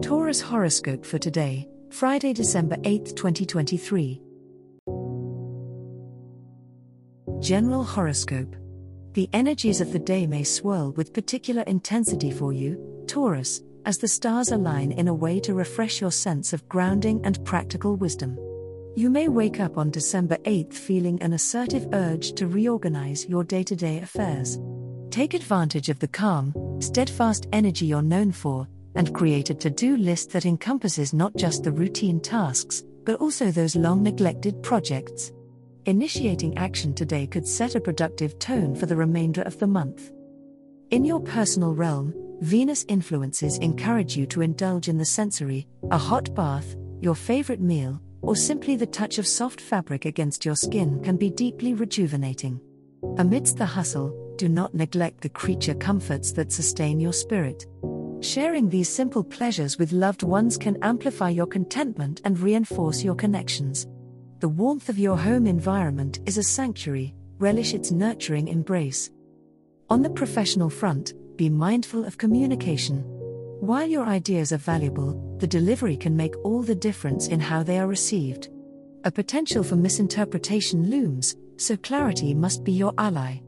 Taurus horoscope for today, Friday, December 8, 2023. General horoscope. The energies of the day may swirl with particular intensity for you, Taurus, as the stars align in a way to refresh your sense of grounding and practical wisdom. You may wake up on December 8 feeling an assertive urge to reorganize your day to day affairs. Take advantage of the calm, steadfast energy you're known for and create a to do list that encompasses not just the routine tasks, but also those long neglected projects. Initiating action today could set a productive tone for the remainder of the month. In your personal realm, Venus influences encourage you to indulge in the sensory, a hot bath, your favorite meal, or simply the touch of soft fabric against your skin can be deeply rejuvenating. Amidst the hustle, do not neglect the creature comforts that sustain your spirit. Sharing these simple pleasures with loved ones can amplify your contentment and reinforce your connections. The warmth of your home environment is a sanctuary, relish its nurturing embrace. On the professional front, be mindful of communication. While your ideas are valuable, the delivery can make all the difference in how they are received. A potential for misinterpretation looms, so clarity must be your ally.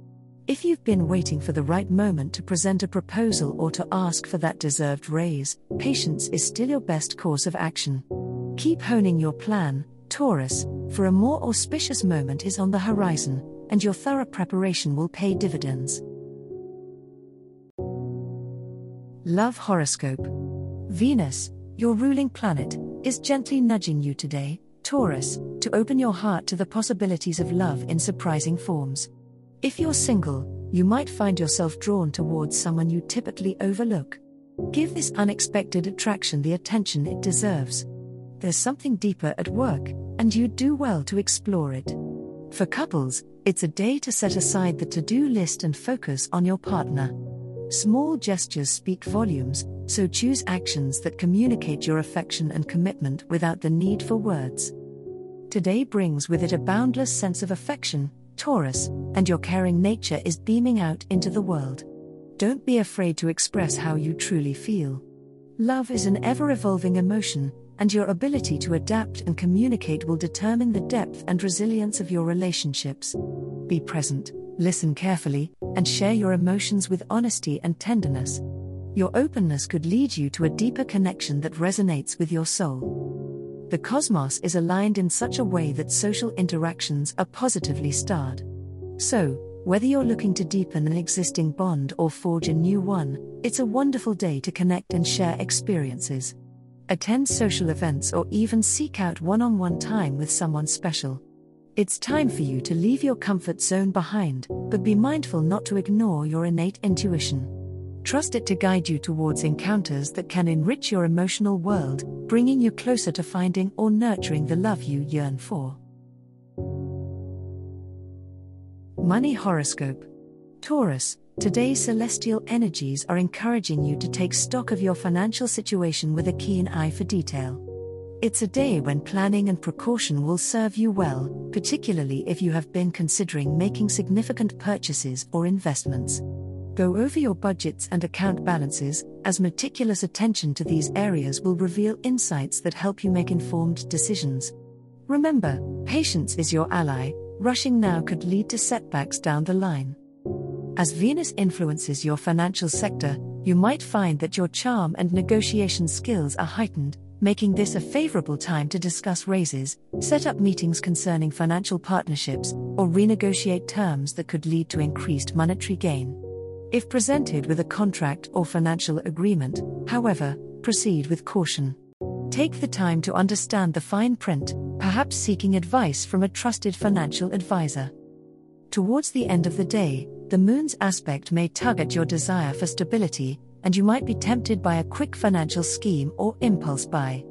If you've been waiting for the right moment to present a proposal or to ask for that deserved raise, patience is still your best course of action. Keep honing your plan, Taurus, for a more auspicious moment is on the horizon, and your thorough preparation will pay dividends. Love Horoscope Venus, your ruling planet, is gently nudging you today, Taurus, to open your heart to the possibilities of love in surprising forms. If you're single, you might find yourself drawn towards someone you typically overlook. Give this unexpected attraction the attention it deserves. There's something deeper at work, and you'd do well to explore it. For couples, it's a day to set aside the to do list and focus on your partner. Small gestures speak volumes, so choose actions that communicate your affection and commitment without the need for words. Today brings with it a boundless sense of affection, Taurus, and your caring nature is beaming out into the world. Don't be afraid to express how you truly feel. Love is an ever evolving emotion, and your ability to adapt and communicate will determine the depth and resilience of your relationships. Be present, listen carefully, and share your emotions with honesty and tenderness. Your openness could lead you to a deeper connection that resonates with your soul the cosmos is aligned in such a way that social interactions are positively starred. So, whether you're looking to deepen an existing bond or forge a new one, it's a wonderful day to connect and share experiences. Attend social events or even seek out one on one time with someone special. It's time for you to leave your comfort zone behind, but be mindful not to ignore your innate intuition. Trust it to guide you towards encounters that can enrich your emotional world, bringing you closer to finding or nurturing the love you yearn for. Money Horoscope Taurus, today's celestial energies are encouraging you to take stock of your financial situation with a keen eye for detail. It's a day when planning and precaution will serve you well, particularly if you have been considering making significant purchases or investments. Go over your budgets and account balances, as meticulous attention to these areas will reveal insights that help you make informed decisions. Remember, patience is your ally, rushing now could lead to setbacks down the line. As Venus influences your financial sector, you might find that your charm and negotiation skills are heightened, making this a favorable time to discuss raises, set up meetings concerning financial partnerships, or renegotiate terms that could lead to increased monetary gain. If presented with a contract or financial agreement, however, proceed with caution. Take the time to understand the fine print, perhaps seeking advice from a trusted financial advisor. Towards the end of the day, the moon's aspect may tug at your desire for stability, and you might be tempted by a quick financial scheme or impulse buy.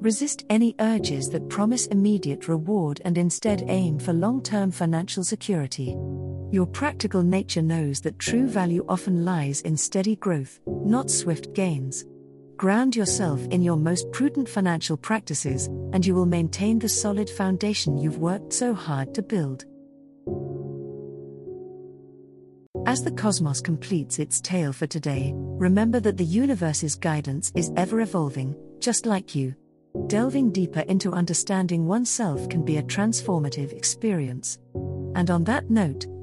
Resist any urges that promise immediate reward and instead aim for long term financial security. Your practical nature knows that true value often lies in steady growth, not swift gains. Ground yourself in your most prudent financial practices, and you will maintain the solid foundation you've worked so hard to build. As the cosmos completes its tale for today, remember that the universe's guidance is ever evolving, just like you. Delving deeper into understanding oneself can be a transformative experience. And on that note,